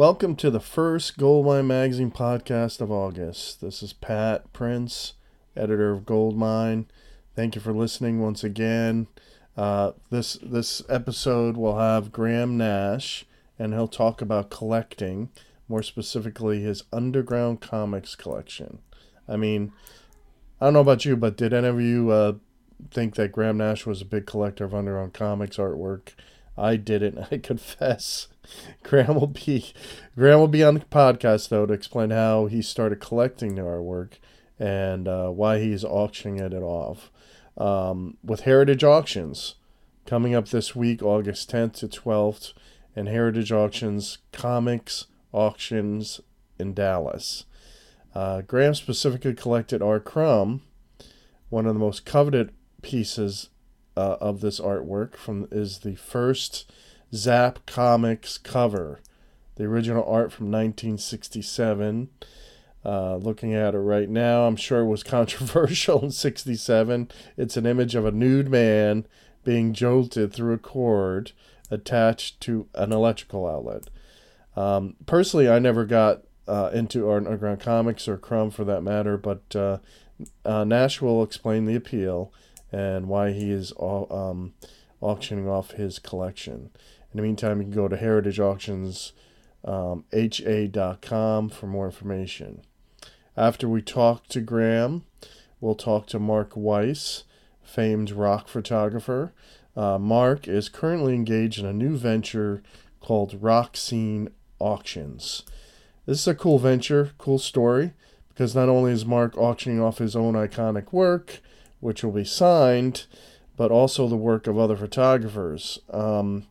Welcome to the first Goldmine Magazine podcast of August. This is Pat Prince, editor of Goldmine. Thank you for listening once again. Uh, this this episode will have Graham Nash, and he'll talk about collecting, more specifically his underground comics collection. I mean, I don't know about you, but did any of you uh, think that Graham Nash was a big collector of underground comics artwork? I didn't. I confess. Graham will be Graham will be on the podcast though to explain how he started collecting the artwork and uh, why he's auctioning it off. Um, with Heritage Auctions coming up this week, August 10th to 12th, and Heritage Auctions Comics Auctions in Dallas. Uh, Graham specifically collected R. Crumb, one of the most coveted pieces uh, of this artwork from is the first Zap Comics cover, the original art from 1967. Uh, looking at it right now, I'm sure it was controversial in 67. It's an image of a nude man being jolted through a cord attached to an electrical outlet. Um, personally, I never got uh, into underground comics or Crumb for that matter, but uh, uh, Nash will explain the appeal and why he is um, auctioning off his collection. In the meantime, you can go to heritageauctionsha.com um, for more information. After we talk to Graham, we'll talk to Mark Weiss, famed rock photographer. Uh, Mark is currently engaged in a new venture called Rock Scene Auctions. This is a cool venture, cool story, because not only is Mark auctioning off his own iconic work, which will be signed, but also the work of other photographers. Um,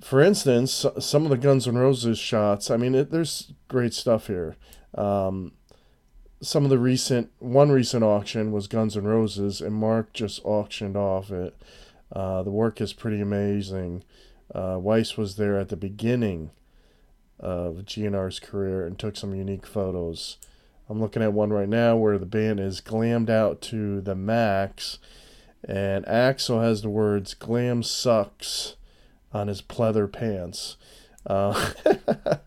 for instance, some of the Guns N' Roses shots. I mean, it, there's great stuff here. Um, some of the recent, one recent auction was Guns N' Roses, and Mark just auctioned off it. Uh, the work is pretty amazing. Uh, Weiss was there at the beginning of GNR's career and took some unique photos. I'm looking at one right now where the band is glammed out to the max, and Axl has the words "Glam sucks" on his pleather pants. Uh,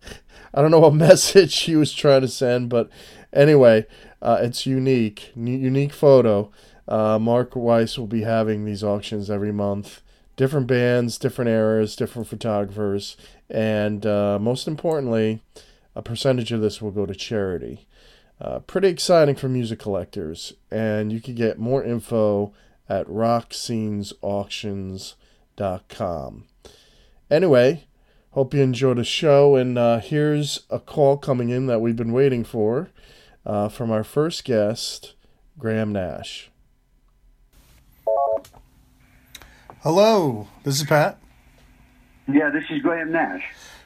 I don't know what message he was trying to send, but anyway, uh, it's unique, unique photo. Uh, Mark Weiss will be having these auctions every month. Different bands, different eras, different photographers, and uh, most importantly, a percentage of this will go to charity. Uh, pretty exciting for music collectors, and you can get more info at rockscenesauctions.com. Anyway, hope you enjoyed the show. And uh, here's a call coming in that we've been waiting for uh, from our first guest, Graham Nash. Hello, this is Pat. Yeah, this is Graham Nash.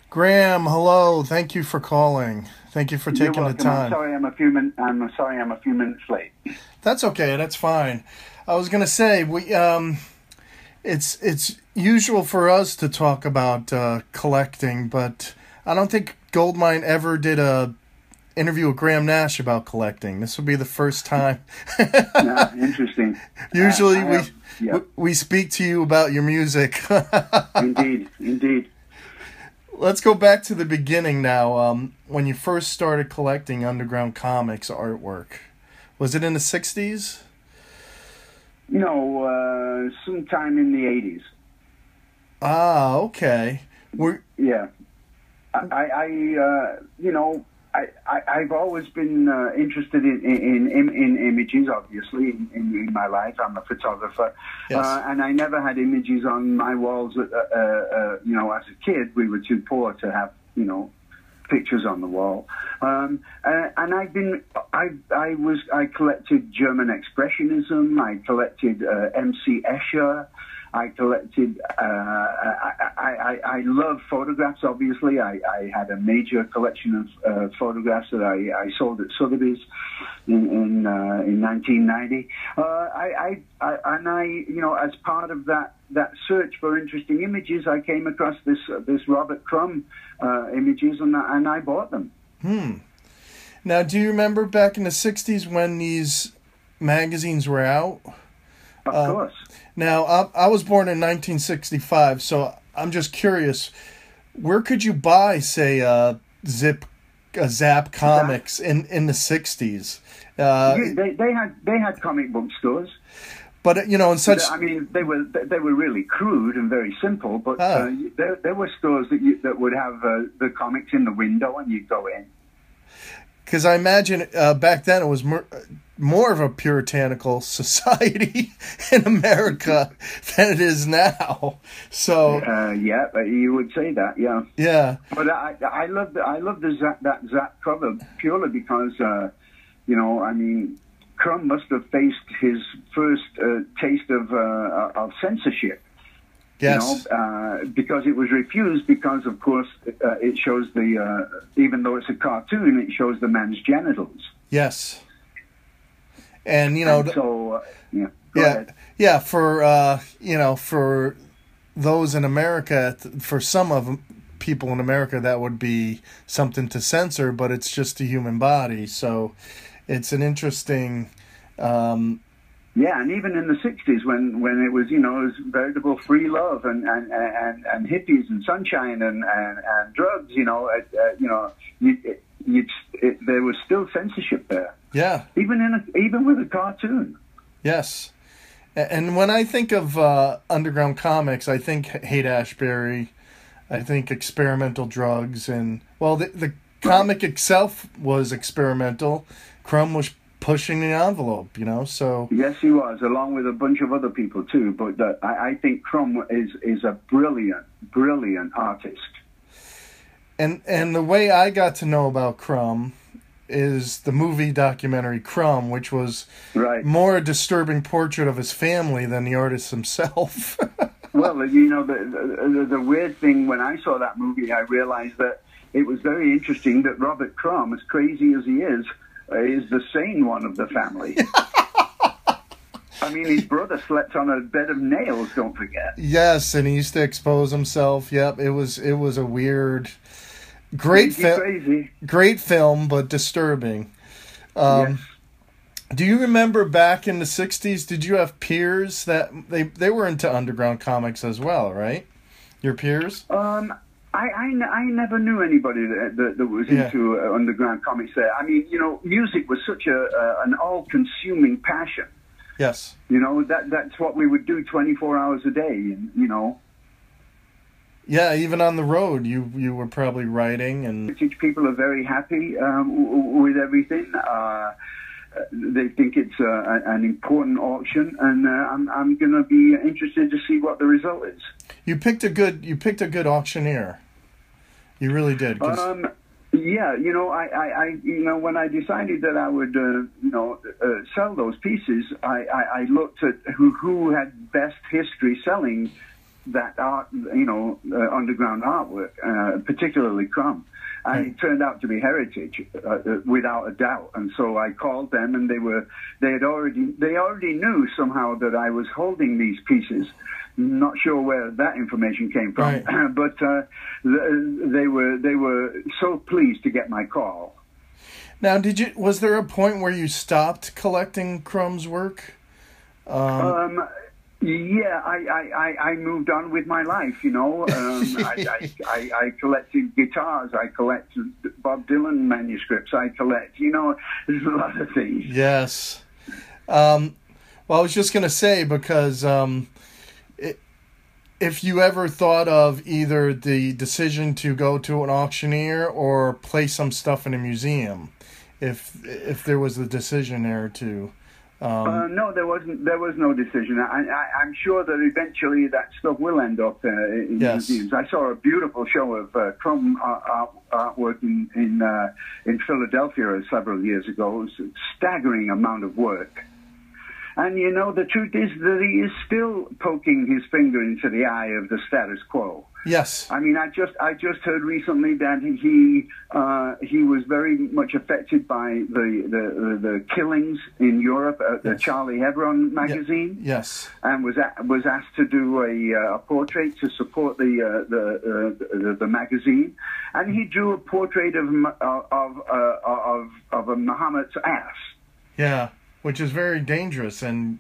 Graham, hello. Thank you for calling. Thank you for taking the time. I'm sorry, I'm a few min- I'm sorry, I'm a few minutes late. That's okay. That's fine. I was gonna say we um, it's it's usual for us to talk about uh, collecting, but I don't think Goldmine ever did a interview with Graham Nash about collecting. This would be the first time. yeah, interesting. Usually uh, we, yeah. we speak to you about your music. indeed, indeed. Let's go back to the beginning now. Um, when you first started collecting underground comics artwork, was it in the '60s? No, uh, sometime in the '80s. Ah, okay. We're yeah. I, I uh, you know, I, I, have always been uh, interested in, in, in, in, images, obviously, in, in, my life. I'm a photographer. Yes. Uh, and I never had images on my walls. Uh, uh, uh, you know, as a kid, we were too poor to have, you know, pictures on the wall. Um, uh, and I've been, I, I was, I collected German Expressionism. I collected M.C. Escher. I collected. Uh, I, I, I, love photographs. Obviously, I, I had a major collection of uh, photographs that I, I sold at Sotheby's in in, uh, in 1990. Uh, I, I, I, and I, you know, as part of that that search for interesting images, I came across this uh, this Robert Crumb uh, images, and and I bought them. Hmm. Now, do you remember back in the '60s when these magazines were out? Of course. Now, I, I was born in 1965, so I'm just curious, where could you buy, say, uh, Zip, uh, Zap comics in, in the 60s? Uh, yeah, they, they had they had comic book stores. But uh, you know, in such I mean, they were they were really crude and very simple. But uh, Ah. there, there were stores that you, that would have uh, the comics in the window, and you'd go in. because I imagine uh, back then it was more, of a puritanical society in America than it is now. So Uh, yeah, you would say that, yeah. yeah, But I I love the, I love the that Zap cover purely because uh, you know I mean Crumb must have faced his first uh, taste of uh, of censorship. yes, You know, uh, because it was refused because, of course, uh, it shows the, uh, even though it's a cartoon, it shows the man's genitals. yes, and you know, And so, uh, yeah. Yeah, ahead. yeah, for uh, you know, for those in America, for some of people in America, that would be something to censor, but it's just a human body, so it's an interesting. Um, Yeah, and even in the '60s, when, when it was, you know, it was veritable free love and and, and, and hippies and sunshine and, and, and drugs, you know, uh, you know, you, it, it, there was still censorship there, yeah, even in a, even with a cartoon. Yes. And when I think of uh, underground comics, I think Haight Ashbury, I think experimental drugs, and well, the, the comic itself was experimental. Crumb was pushing the envelope, you know. So Yes, he was, along with a bunch of other people too. But uh, I, I think Crumb is is a brilliant, brilliant artist. And and the way I got to know about Crumb is the movie documentary Crumb, which was Right. more a disturbing portrait of his family than the artist himself. Well, you know, the, the the weird thing when I saw that movie, I realized that it was very interesting that Robert Crumb, as crazy as he is, is the sane one of the family. I mean, his brother slept on a bed of nails. Don't forget. Yes, and he used to expose himself. Yep, it was it was a weird, great film, great film, but disturbing. Um, yes. Do you remember back in the '60s? Did you have peers that they they were into underground comics as well, right? Your peers? Um, I, I, I never knew anybody that, that, that was Yeah. into uh, underground comics there. I mean, you know, music was such a uh, an all-consuming passion. Yes. You know, that that's what we would do 24 hours a day. You know, Yeah, even on the road, you you were probably writing and British people are very happy um, with everything. Uh, they think it's uh, a- an important auction, and uh, I'm, I'm going to be interested to see what the result is. you picked a good you picked a good auctioneer. You really did. Um, yeah, you know, I, I, I, you know, when I decided that I would, uh, you know, uh, sell those pieces, I, I, I looked at who, who had best history selling that art, you know, uh, underground artwork, uh, particularly Crumb. And it turned out to be Heritage, uh, uh, without a doubt. And so I called them, and they were, they had already, they already knew somehow that I was holding these pieces. Not sure where that information came from, Right. but uh, they were they were so pleased to get my call. now, did you was there a point where you stopped collecting Crumb's work? Um, yeah, I, I, I, moved on with my life. You know, um, I, I, I, I collected guitars. I collected Bob Dylan manuscripts. I collect. You know, there's a lot of things. Yes. Um, well, I was just going to say because um, it, if you ever thought of either the decision to go to an auctioneer or place some stuff in a museum, if if there was a decision there to. Um, uh, no, there wasn't. There was no decision. I, I, am sure that eventually that stuff will end up uh, in yes. museums. I saw a beautiful show of uh, Crumb art, artwork in in, uh, in Philadelphia several years ago. It was a staggering amount of work. And you know, the truth is that he is still poking his finger into the eye of the status quo. Yes. I mean, I just I just heard recently that he uh, he was very much affected by the the, the killings in Europe at the yes. Charlie Hebdo magazine. Yes. And was a, was asked to do a, uh, a portrait to support the uh, the, uh, the, the magazine, and he drew a portrait of of of, of, of a Muhammad's ass. Yeah which is very dangerous and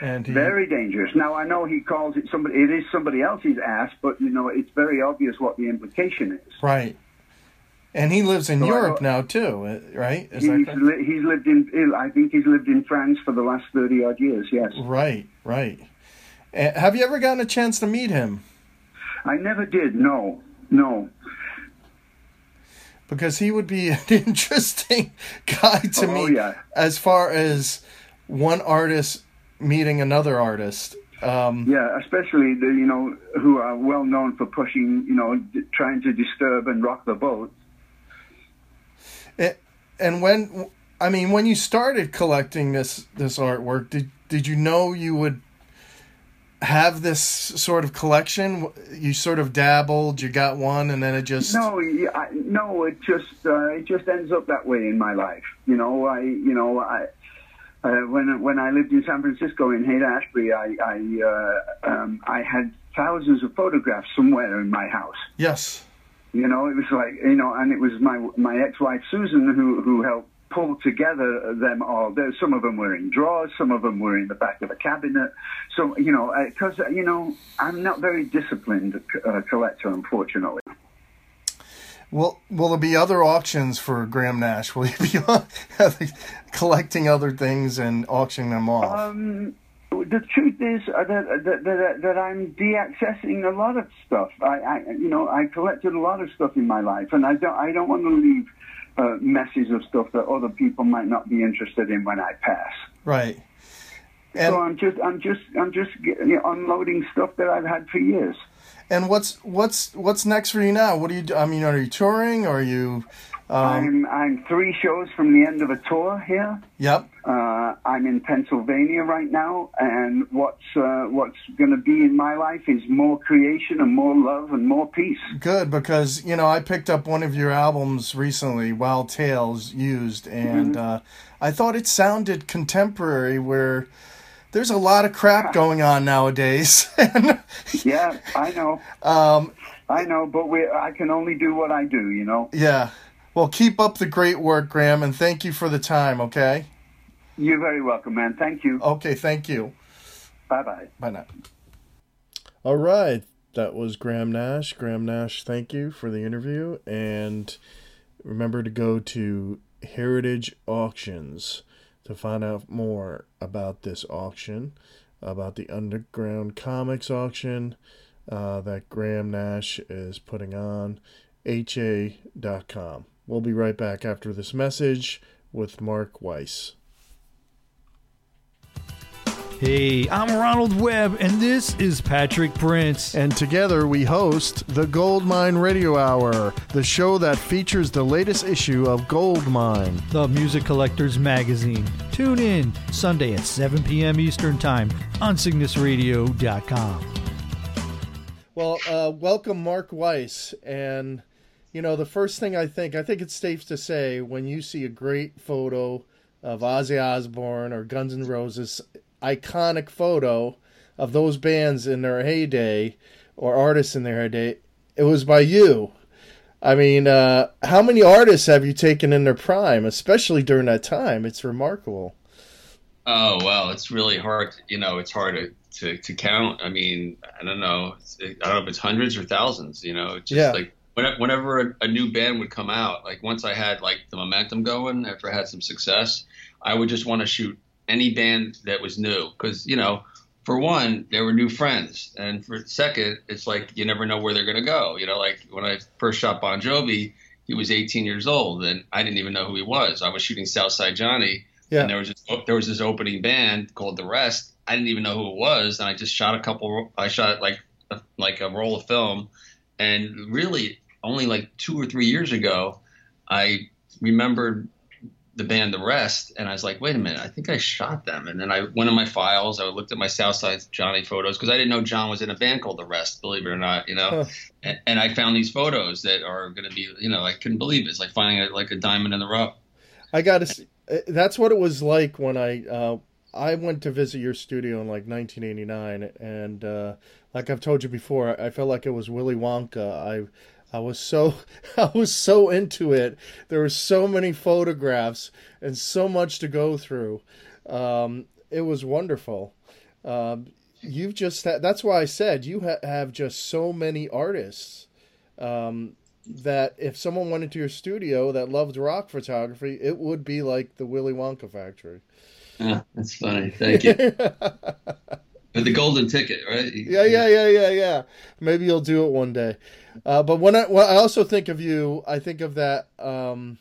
and he, very dangerous. Now I know he calls it somebody. It is somebody else's ass, but you know it's very obvious what the implication is. Right. And he lives in so Europe now too, uh, right? He's, li- he's lived in. I think he's lived in France for the last thirty odd years. Yes. Right. Right. Uh, have you ever gotten a chance to meet him? I never did. No. No because he would be an interesting guy to oh, me yeah. as far as one artist meeting another artist. Um, yeah, especially the you know who are well known for pushing you know d- trying to disturb and rock the boat. It, and when I mean when you started collecting this this artwork, did did you know you would have this sort of collection? You sort of dabbled, you got one, and then it just no, I, no, it just uh, it just ends up that way in my life. You know, I you know I. Uh, when when I lived in San Francisco in Haight Ashbury, I I, uh, um, I had thousands of photographs somewhere in my house. Yes. You know, it was like you know, and it was my my ex-wife Susan who who helped pull together them all. There, some of them were in drawers, some of them were in the back of a cabinet. So you know, because uh, you know, I'm not very disciplined uh, collector, unfortunately. Will Will there be other auctions for Graham Nash? Will you be collecting other things and auctioning them off? Um, the truth is uh, that, that, that, that I'm de-accessing a lot of stuff. I, I, you know, I collected a lot of stuff in my life, and I don't, I don't want to leave uh, messes of stuff that other people might not be interested in when I pass. Right. And so I'm just I'm just I'm just you know, unloading stuff that I've had for years. And what's what's what's next for you now? What do you do? I mean, are you touring? Or are you um, I'm I'm three shows from the end of a tour here. Yep. Uh, I'm in Pennsylvania right now, and what's uh, what's going to be in my life is more creation and more love and more peace. Good, because you know I picked up one of your albums recently, Wild Tales Used, and mm-hmm. uh, I thought it sounded contemporary, where there's a lot of crap going on nowadays. yeah, I know. Um, I know, but we I can only do what I do, you know. Yeah. Well, keep up the great work, Graham, and thank you for the time, okay? You're very welcome, man. Thank you. Okay, thank you. Bye bye. Bye now. All right. That was Graham Nash. Graham Nash, thank you for the interview. And remember to go to Heritage Auctions to find out more about this auction, about the Underground Comics auction uh, that Graham Nash is putting on. HA.com. We'll be right back after this message with Mark Weiss. Hey, I'm Ronald Webb, and this is Patrick Prince. And together we host the Goldmine Radio Hour, the show that features the latest issue of Goldmine, the music collector's magazine. Tune in Sunday at 7 p.m. Eastern Time on CygnusRadio.com. Well, uh, welcome, Mark Weiss. And you know, the first thing I think, I think it's safe to say when you see a great photo of Ozzy Osbourne or Guns N' Roses, iconic photo of those bands in their heyday or artists in their heyday, it was by you. I mean, uh, how many artists have you taken in their prime, especially during that time? It's remarkable. Oh well, it's really hard. You know, it's hard to, to, to count. I mean, I don't know. I don't know if it's hundreds or thousands. You know, just yeah. like whenever a, a, new band would come out, like once I had like the momentum going, after I had some success, I would just want to shoot any band that was new because you know for one, they were new friends, and for second, it's like you never know where they're gonna go. You know, like when I first shot Bon Jovi, he was 18 years old, and I didn't even know who he was. I was shooting Southside Johnny, yeah. and there was this, there was this opening band called The Rest. I didn't even know who it was, and I just shot a couple. I shot like like a roll of film, and really only like two or three years ago, I remembered the band The Rest, and I was like, wait a minute, I think I shot them. And then I went in my files, I looked at my Southside Johnny photos because I didn't know John was in a band called The Rest, believe it or not, you know. And, and, I found these photos that are going to be, you know, I couldn't believe it. It's like finding a, like a diamond in the rough. I got to. See, that's what it was like when I uh, I went to visit your studio in like 1989, and uh, like I've told you before, I felt like it was Willy Wonka. I I was so I was so into it. There were so many photographs and so much to go through. Um, it was wonderful. Um, you've just ha- that's why I said you ha- have just so many artists um, that if someone went into your studio that loved rock photography, it would be like the Willy Wonka factory. Yeah, that's funny. Thank you. the golden ticket, right? Yeah, yeah, yeah, yeah, yeah. Maybe you'll do it one day. Uh, but when I, when I also think of you, I think of that. Um,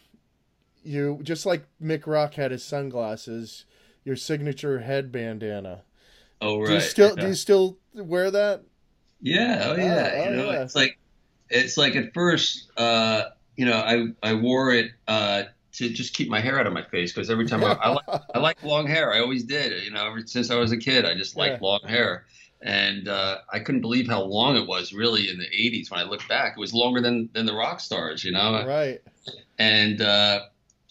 you just like Mick Rock had his sunglasses, your signature head bandana. Oh right. Do you still yeah. do you still wear that? Yeah. Oh yeah. Oh, you know, yeah. it's like it's like at first, uh, you know, I I wore it uh, to just keep my hair out of my face because every time I, I like I like long hair. I always did. You know, ever since I was a kid, I just liked yeah. long hair and uh, I couldn't believe how long it was. Really, in the '80s, when I look back, it was longer than than the rock stars. You know, right? And uh,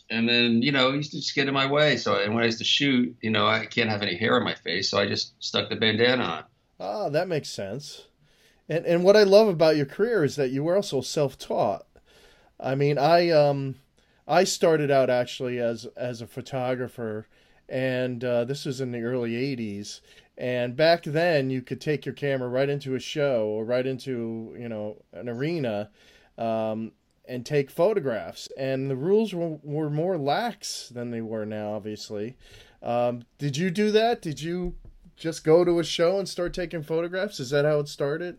and then you know, he used to just get in my way. So and when I used to shoot, you know, I can't have any hair on my face, so I just stuck the bandana on. Ah, that makes sense. And and what I love about your career is that you were also self-taught. I mean, I um I started out actually as as a photographer and uh, this was in the early 80s and back then, you could take your camera right into a show or right into you know an arena, um, and take photographs. And the rules were, were more lax than they were now. Obviously, um, did you do that? Did you just go to a show and start taking photographs? Is that how it started?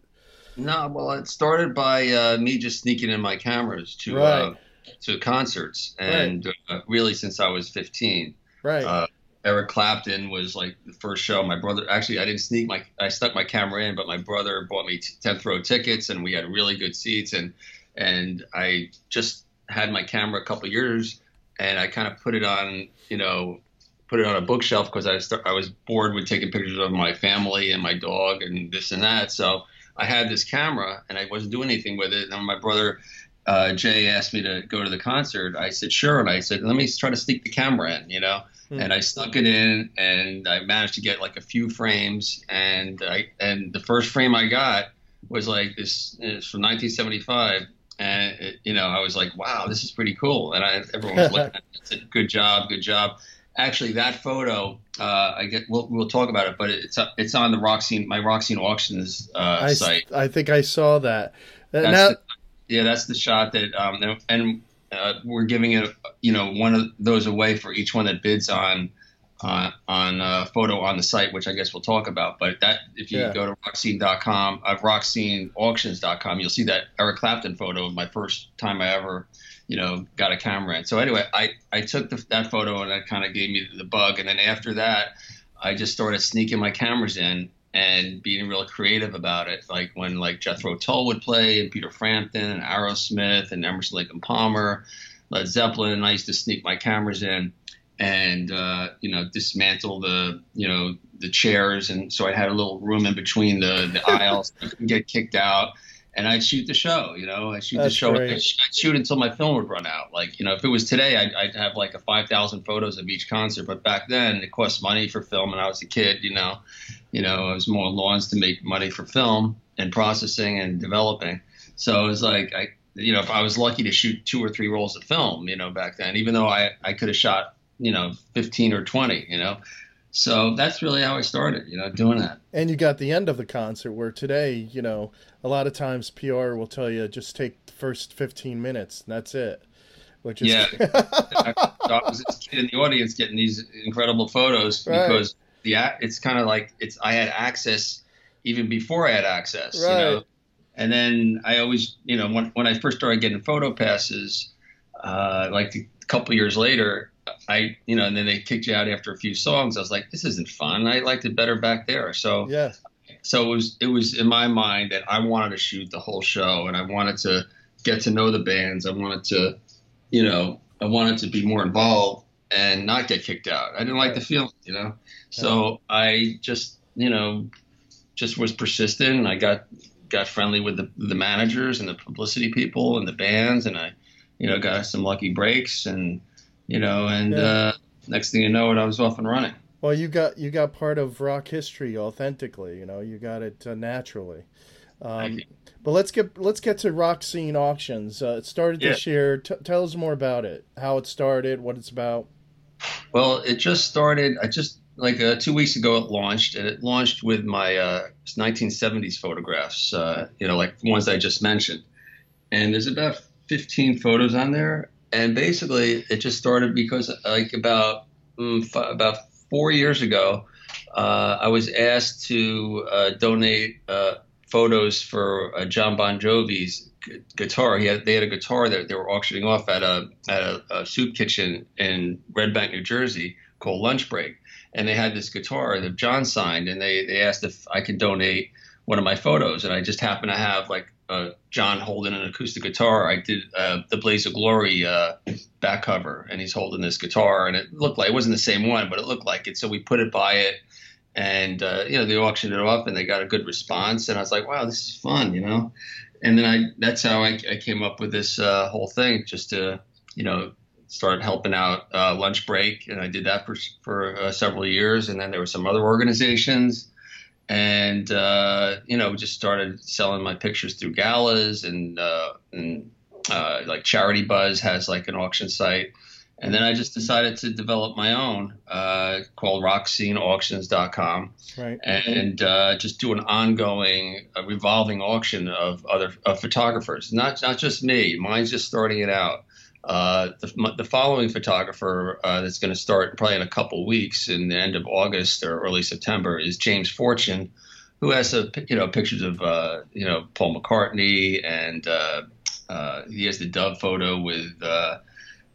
No, well, it started by uh, me just sneaking in my cameras to right. uh, to concerts, and right. uh, really since I was fifteen. Right. Uh, Eric Clapton was like the first show. My brother, actually, I didn't sneak my, I stuck my camera in, but my brother bought me tenth row tickets, and we had really good seats. And and I just had my camera a couple years, and I kind of put it on, you know, put it on a bookshelf because I start, I was bored with taking pictures of my family and my dog and this and that. So I had this camera, and I wasn't doing anything with it. And my brother. Uh, Jay asked me to go to the concert. I said sure, and I said let me try to sneak the camera in, you know. Hmm. And I stuck it in, and I managed to get like a few frames. And I and the first frame I got was like this. It's from 1975, and it, you know I was like, wow, this is pretty cool. And I, everyone was looking at it, said, good job, good job. Actually, that photo, uh, I get. We'll, we'll talk about it, but it's it's on the rock scene, my rock scene auctions uh, I, site. I think I saw that. That's now, the, yeah, that's the shot that um and uh, we're giving it, you know, one of those away for each one that bids on uh, on a photo on the site, which I guess we'll talk about. But that, if you yeah. go to rockscene.com, uh, rocksceneauctions.com, you'll see that Eric Clapton photo of my first time I ever, you know, got a camera And So anyway, I, I took the, that photo and that kind of gave me the bug. And then after that, I just started sneaking my cameras in and being real creative about it. Like when like Jethro Tull would play and Peter Frampton and Aerosmith and Emerson Lake and Palmer, Led Zeppelin, and I used to sneak my cameras in and uh, you know dismantle the you know the chairs and so I had a little room in between the the aisles. I couldn't get kicked out and I'd shoot the show. You know, I shoot That's the show. I'd, I'd, shoot until my film would run out. Like you know, if it was today, I'd, I'd have like a five thousand photos of each concert. But back then, it cost money for film, and I was a kid. You know, you know, it was more lawns to make money for film and processing and developing. So it was like I, you know, if I was lucky to shoot two or three rolls of film, you know, back then, even though I I could have shot you know fifteen or twenty, you know. So that's really how I started, you know, doing that. And you got the end of the concert where today, you know, a lot of times PR will tell you just take the first 15 minutes and that's it. Which is yeah, I, was this kid in the audience getting these incredible photos right. because the it's kind of like it's I had access even before I had access. Right. You know? And then I always, you know, when when I first started getting photo passes, uh, like a couple years later, I, you know, and then they kicked you out after a few songs. I was like, this isn't fun. I liked it better back there. So yeah. So it was it was in my mind that I wanted to shoot the whole show and I wanted to get to know the bands. I wanted to, you know, I wanted to be more involved and not get kicked out. I didn't like the feeling, you know. So I just, you know, just was persistent. And I got got friendly with the the managers and the publicity people and the bands, and I, you know, got some lucky breaks, and you know, and Yeah. uh, next thing you know, it I was off and running. Well, you got you got part of rock history authentically. You know, you got it uh, naturally. Um, Thank you. but let's get let's get to rock scene auctions. Uh, it started this year. T- tell us more about it. How it started. What it's about. Well, it just started. I just like uh, two weeks ago it launched, and it launched with my uh, 1970s photographs. Uh, you know, like the ones I just mentioned. And there's about 15 photos on there. And basically, it just started because like about mm, f- about four years ago, uh, I was asked to uh, donate uh, photos for uh, John Bon Jovi's gu- guitar. He had they had a guitar that they were auctioning off at a at a, a soup kitchen in Red Bank, New Jersey, called Lunch Break, and they had this guitar that John signed, and they they asked if I could donate one of my photos, and I just happened to have like uh, John holding an acoustic guitar. I did uh, the Blaze of Glory uh, back cover, and he's holding this guitar, and it looked like it wasn't the same one, but it looked like it. So we put it by it, and uh, you know they auctioned it off, and they got a good response, and I was like, wow, this is fun, you know. And then I that's how I, I came up with this uh, whole thing, just to you know start helping out uh, lunch break, and I did that for for uh, several years, and then there were some other organizations. And uh, you know just started selling my pictures through galas. And, uh, and like charity buzz has like an auction site and then i just decided to develop my own uh, called rocksceneauctions.com Right. and uh, just do an ongoing uh, revolving auction of other of photographers. Not not just me. Mine's just starting it out. Uh, the, the following photographer uh, that's going to start probably in a couple weeks in the end of August or early September is James Fortune, who has a you know pictures of uh, you know Paul McCartney and uh, uh, he has the Dove photo with uh,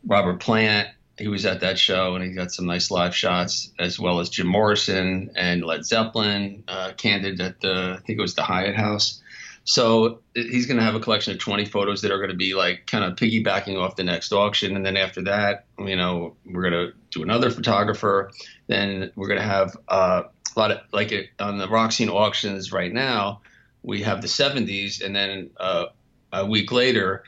Robert Plant. He was at that show and he got some nice live shots as well as Jim Morrison and Led Zeppelin uh, candid at the I think it was the Hyatt House. So he's going to have a collection of 20 photos that are going to be like kind of piggybacking off the next auction. And then after that, you know, we're going to do another photographer. Then we're going to have uh, a lot of like it on the rock scene auctions right now. We have the 70s. And then uh, a week later,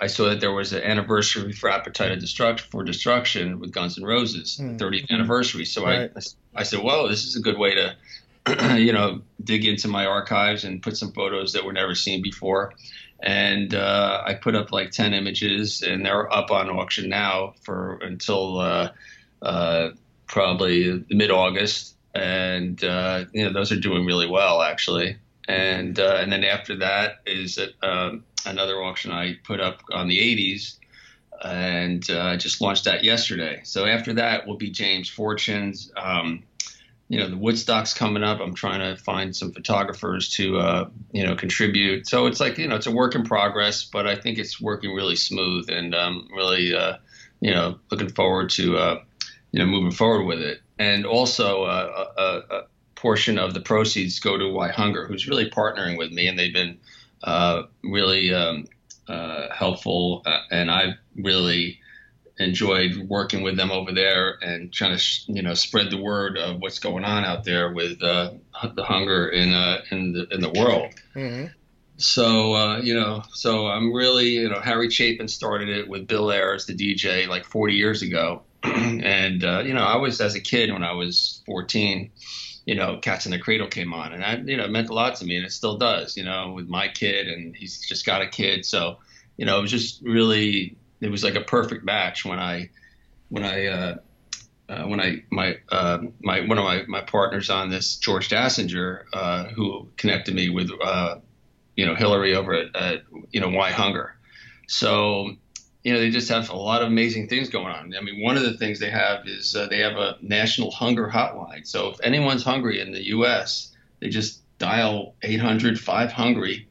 I saw that there was an anniversary for Appetite of Destruction for Destruction with Guns N' Roses, 30th anniversary. So Right. I, I said, whoa, this is a good way to you know, dig into my archives and put some photos that were never seen before. And uh, I put up like 10 images, and they're up on auction now for until uh, uh, probably mid August. And, uh, you know, those are doing really well, actually. And, uh, and then after that is um, another auction I put up on the 80s and uh, I just launched that yesterday. So after that will be James Fortune's. Um, you know, the Woodstock's coming up. I'm trying to find some photographers to, uh, you know, contribute. So it's like, you know, it's a work in progress, but I think it's working really smooth and um, really, uh, you know, looking forward to, uh, you know, moving forward with it. And also uh, portion of the proceeds go to Why Hunger, who's really partnering with me, and they've been uh, really um, uh, helpful. Uh, and I've really enjoyed working with them over there and trying to you know spread the word of what's going on out there with uh, the hunger in uh, in the in the world. Mhm. So uh, you know, so I'm really you know Harry Chapin started it with Bill Ayres, the DJ, like 40 years ago, and uh, you know I was as a kid when I was 14. You know, Cats in the Cradle came on, and that you know meant a lot to me, and it still does. You know, with my kid, and he's just got a kid, so you know it was just really it was like a perfect match when I when I uh, uh, when I my uh, my one of my, my partners on this George Dassinger uh, who connected me with uh, you know Hillary over at, at you know Why Hunger. So you know, they just have a lot of amazing things going on. I mean, one of the things they have is uh, they have a national hunger hotline. So if anyone's hungry in the U.S., they just dial 800 5 hungry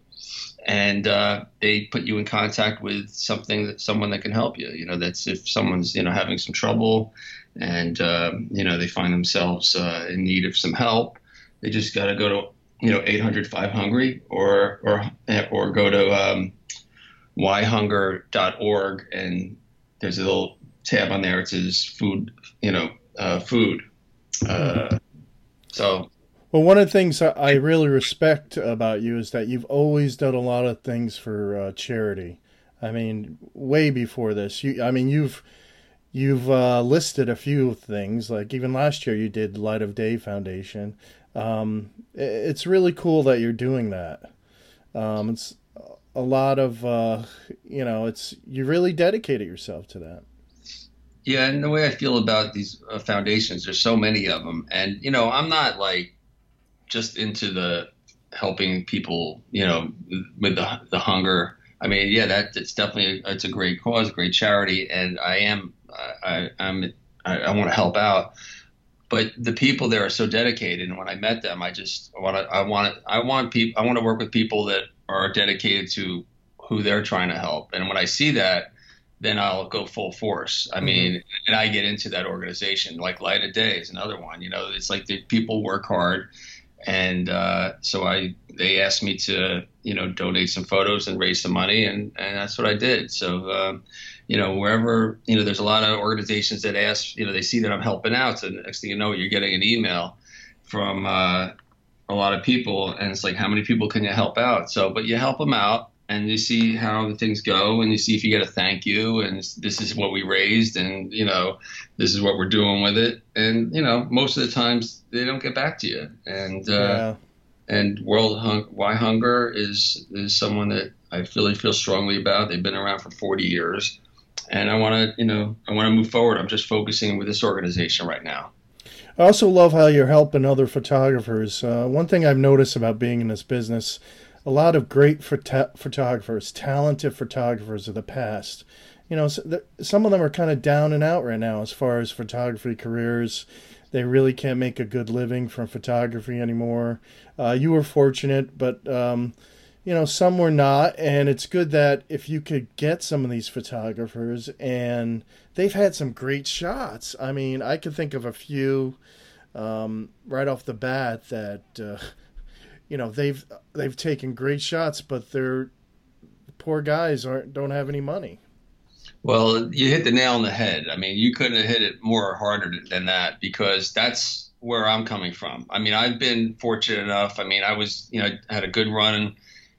and uh, they put you in contact with something that someone that can help you. You know, that's if someone's you know having some trouble, and uh, you know they find themselves uh, in need of some help, they just got to go to you know 800 5 hungry or or or go to um, whyhunger.org and there's a little tab on there. It says food, you know, uh, food. Uh, so well, one of the things I really respect about you is that you've always done a lot of things for uh, charity. I mean, way before this, you. I mean, you've you've uh, listed a few things. Like even last year, you did Light of Day Foundation. Um, it's really cool that you're doing that. Um, it's a lot of uh, you know. It's you really dedicated yourself to that. Yeah, and the way I feel about these uh, foundations, there's so many of them, and you know, I'm not like just into the helping people, you know, with the the hunger. I mean, yeah, that it's definitely a, it's a great cause, great charity, and I am I, I'm I, I want to help out. But the people there are so dedicated, and when I met them, I just want to I want I want people I want to work with people that are dedicated to who they're trying to help, and when I see that, then I'll go full force. I mm-hmm. mean, and I get into that organization. Like Light of Day is another one. You know, it's like the people work hard and uh, so I they asked me to you know donate some photos and raise some money, and and that's what I did. So um, you know wherever you know there's a lot of organizations that ask you know they see that I'm helping out, so next thing you know you're getting an email from uh, a lot of people, and it's like how many people can you help out? So but you help them out, and you see how the things go and you see if you get a thank you and this is what we raised and you know this is what we're doing with it. And you know most of the times they don't get back to you. And uh, yeah. and world Hung- why hunger is is someone that i really feel strongly about. They've been around for 40 years. And i want to you know i want to move forward. I'm just focusing with this organization right now I also love how you're helping other photographers. Uh, one thing I've noticed about being in this business a lot of great photo- photographers, talented photographers of the past. You know, some of them are kind of down and out right now as far as photography careers. They really can't make a good living from photography anymore. Uh, you were fortunate, but um, you know some were not, and it's good that if you could get some of these photographers, and they've had some great shots. I mean, I can think of a few um, right off the bat that. Uh, you know they've they've taken great shots, but they're poor guys aren't don't have any money. Well, you hit the nail on the head. I mean, you couldn't have hit it more harder than that because that's where I'm coming from. I mean, I've been fortunate enough. I mean, I was, you know, had a good run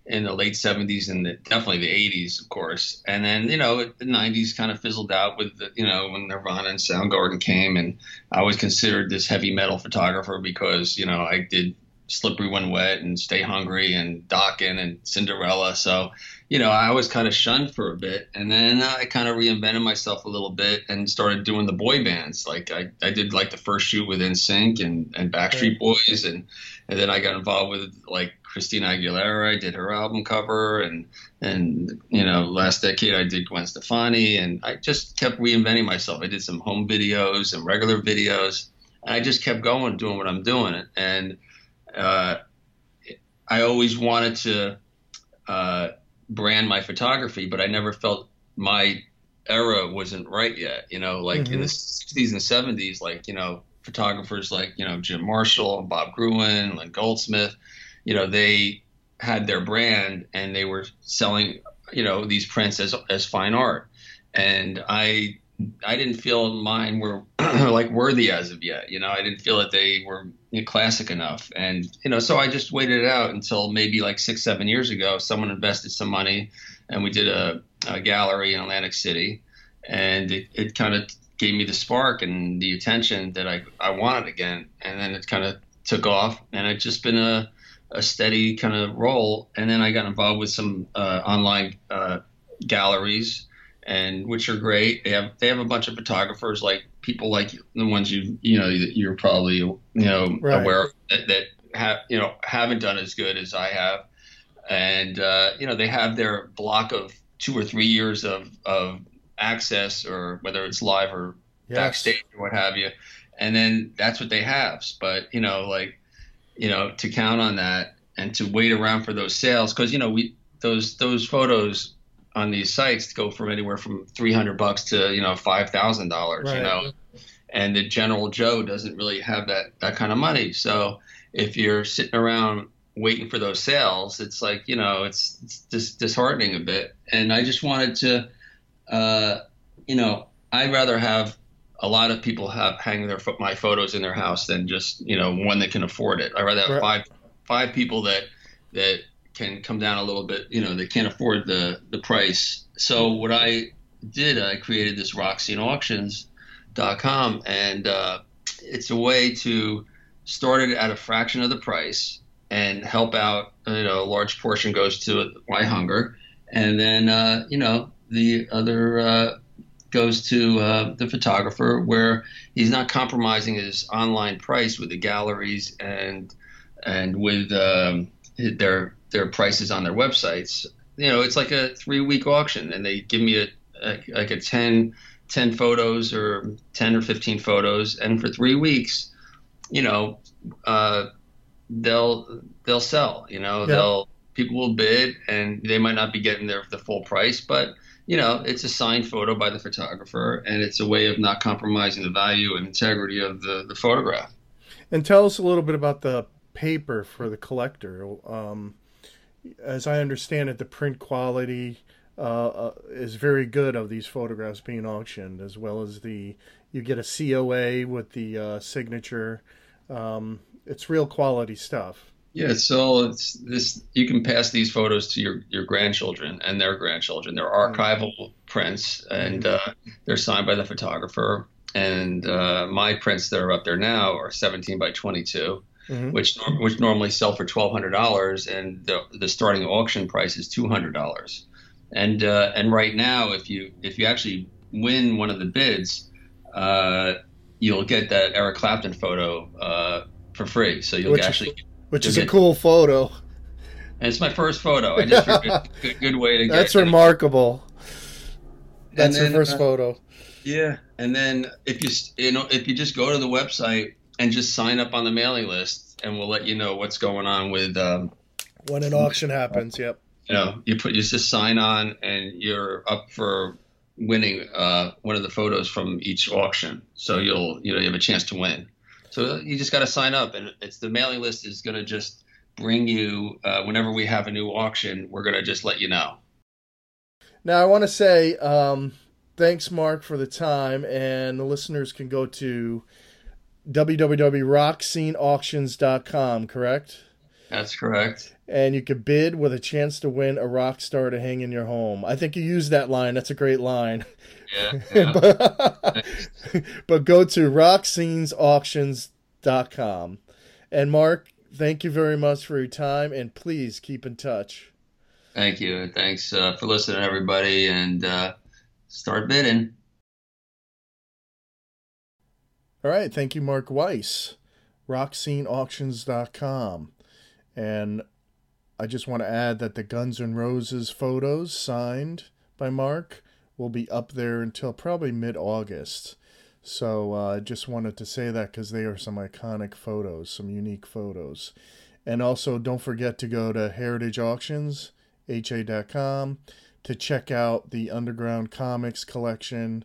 in the late 70s and the, definitely the 80s, of course. And then, you know, the 90s kind of fizzled out with, the, you know, when Nirvana and Soundgarden came. And I was considered this heavy metal photographer because, you know, I did slippery when wet and stay hungry and Dokken and Cinderella. So, you know, I was kind of shunned for a bit. And then I kind of reinvented myself a little bit and started doing the boy bands. Like I, I did like the first shoot with NSYNC and, and Backstreet Boys. And, and then I got involved with like Christina Aguilera. I did her album cover and, and, you know, last decade I did Gwen Stefani and I just kept reinventing myself. I did some home videos and regular videos. And I just kept going doing what I'm doing. And, uh, I always wanted to uh, brand my photography, but I never felt my era wasn't right yet. You know, like mm-hmm. in the '60s mm-hmm. and '70s, like you know, photographers like you know Jim Marshall, and Bob Gruen, and Goldsmith, you know, they had their brand and they were selling you know these prints as as fine art, and I I didn't feel mine were like worthy as of yet. You know, I didn't feel that they were classic enough, and you know, so I just waited it out until maybe like six, seven years ago. Someone invested some money, and we did a, a gallery in Atlantic City, and it, it kind of gave me the spark and the attention that I I wanted again, and then it kind of took off, and it's just been a a steady kind of role, and then I got involved with some uh, online uh, galleries and which are great. They have they have a bunch of photographers like people like the ones you you know that you're probably you know right. aware of that, that, have you know haven't done as good as I have, and uh, you know they have their block of two or three years of of access or whether it's live or yes. backstage or what have you. And then that's what they have. But, you know, like, you know, to count on that and to wait around for those sales, because, you know, we, those, those photos on these sites go from anywhere from 300 bucks to, you know, $5,000, right. you know, and the general Joe doesn't really have that, that kind of money. So if you're sitting around waiting for those sales, it's like, you know, it's, it's dis- disheartening a bit. And I just wanted to, uh, you know, I'd rather have a lot of people have hanging their my photos in their house than just you know one that can afford it. I'd rather have five five people that that can come down a little bit. You know, they can't afford the the price. So what I did, I created this RockSceneAuctions.com, and uh, it's a way to start it at a fraction of the price and help out. You know, a large portion goes to WhyHunger, and then uh, you know the other uh, goes to uh, the photographer, where he's not compromising his online price with the galleries and and with um, their their prices on their websites. You know, it's like a three week auction, and they give me a, a like a 10, 10 photos or ten or fifteen photos, and for three weeks, you know, uh, they'll they'll sell. You know, they'll people will bid, and they might not be getting their the full price, but you know, it's a signed photo by the photographer, and it's a way of not compromising the value and integrity of the, the photograph. And tell us a little bit about the paper for the collector. Um, as I understand it, the print quality uh, uh, is very good of these photographs being auctioned, as well as the you get a COA with the uh, signature. Um, it's real quality stuff. Yeah, so it's this. You can pass these photos to your, your grandchildren and their grandchildren. They're archival prints, and uh, they're signed by the photographer. And uh, my prints that are up there now are 17 by 22, mm-hmm. which which normally sell for twelve hundred dollars, and the the starting auction price is two hundred dollars. And uh, and right now, if you if you actually win one of the bids, uh, you'll get that Eric Clapton photo uh, for free. So you'll which actually. Is- which is a cool photo. And it's my first photo. I just figured good, good way to get. That's remarkable. That's then, your first uh, photo. Yeah, and then if you you know if you just go to the website and just sign up on the mailing list, and we'll let you know what's going on with. Um, when an auction happens, yep. You know, you put you just sign on, and you're up for winning uh, one of the photos from each auction. So you'll you know you have a chance to win. So you just got to sign up, and it's the mailing list is going to just bring you uh, whenever we have a new auction. We're going to just let you know. Now I want to say um, thanks, Mark, for the time, and the listeners can go to www.rocksceneauctions.com. Correct? That's correct. And you could bid with a chance to win a rock star to hang in your home. I think you used that line. That's a great line. Yeah. yeah. but, but go to rockscenesauctions.com. And Mark, thank you very much for your time, and please keep in touch. Thank you. Thanks uh, for listening, everybody, and uh, start bidding. All right. Thank you, Mark Weiss. RockSceneAuctions.com. And I just want to add that the Guns N' Roses photos signed by Mark will be up there until probably mid August. So I uh, just wanted to say that because they are some iconic photos, some unique photos. And also, don't forget to go to Heritage Auctions, ha.com, to check out the Underground Comics collection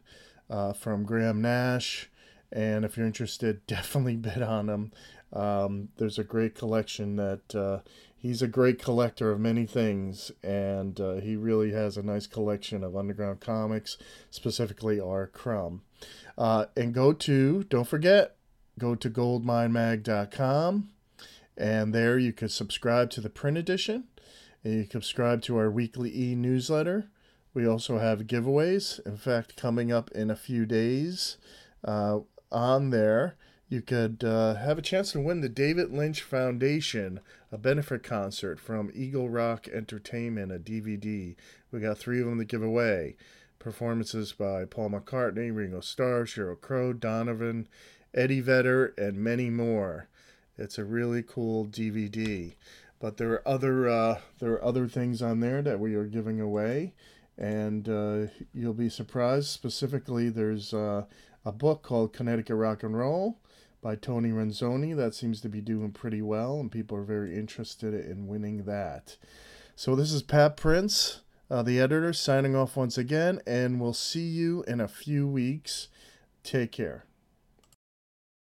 uh, from Graham Nash. And if you're interested, definitely bid on them. Um, there's a great collection that uh, he's a great collector of many things, and uh, he really has a nice collection of underground comics, specifically R. Crumb. Uh, and go to, don't forget, go to goldminemag.com, and there you can subscribe to the print edition, and you can subscribe to our weekly e newsletter. We also have giveaways. In fact, coming up in a few days uh, on there you could uh, have a chance to win the David Lynch Foundation, a benefit concert from Eagle Rock Entertainment, a DVD. We got three of them to give away. Performances by Paul McCartney, Ringo Starr, Sheryl Crow, Donovan, Eddie Vedder, and many more. It's a really cool DVD. But there are other uh, there are other things on there that we are giving away, and uh, you'll be surprised. Specifically, there's uh, a book called Connecticut Rock and Roll by Tony Renzoni that seems to be doing pretty well, and people are very interested in winning that. So this is Pat Prince, uh, the editor, signing off once again, and we'll see you in a few weeks. Take care.